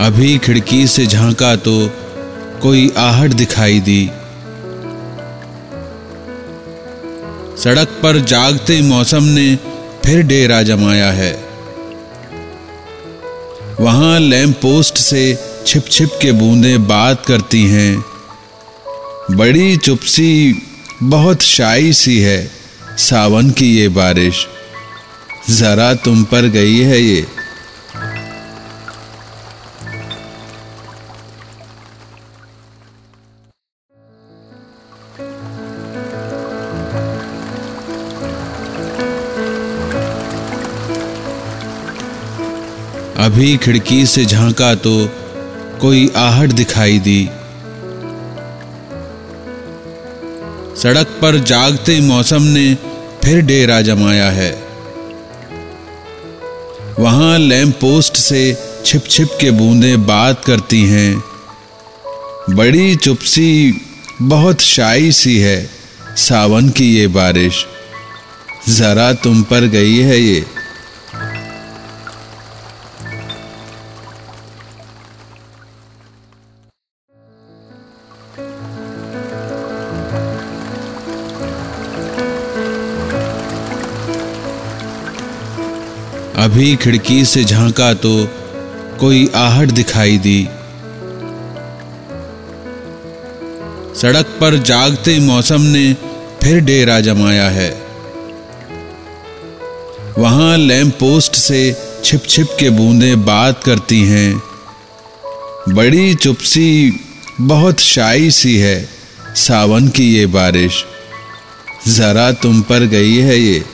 अभी खिड़की से झांका तो कोई आहट दिखाई दी। सड़क पर जागते मौसम ने फिर डेरा जमाया है। वहाँ लैंप पोस्ट से छिप छिप के बूंदें बात करती हैं। बड़ी चुपसी, बहुत शाई सी है सावन की ये बारिश। जरा तुम पर गई है ये। अभी खिड़की से झांका तो कोई आहट दिखाई दी। सड़क पर जागते मौसम ने फिर डेरा जमाया है। वहाँ लैंप पोस्ट से छिप छिप के बूंदें बात करती हैं। बड़ी चुपसी, बहुत शाई सी है सावन की ये बारिश। जरा तुम पर गई है ये। अभी खिड़की से झांका तो कोई आहट दिखाई दी। सड़क पर जागते मौसम ने फिर डेरा जमाया है। वहाँ लैंप पोस्ट से छिप छिप के बूंदें बात करती हैं। बड़ी चुपसी, बहुत शाई सी है सावन की ये बारिश। जरा तुम पर गई है ये।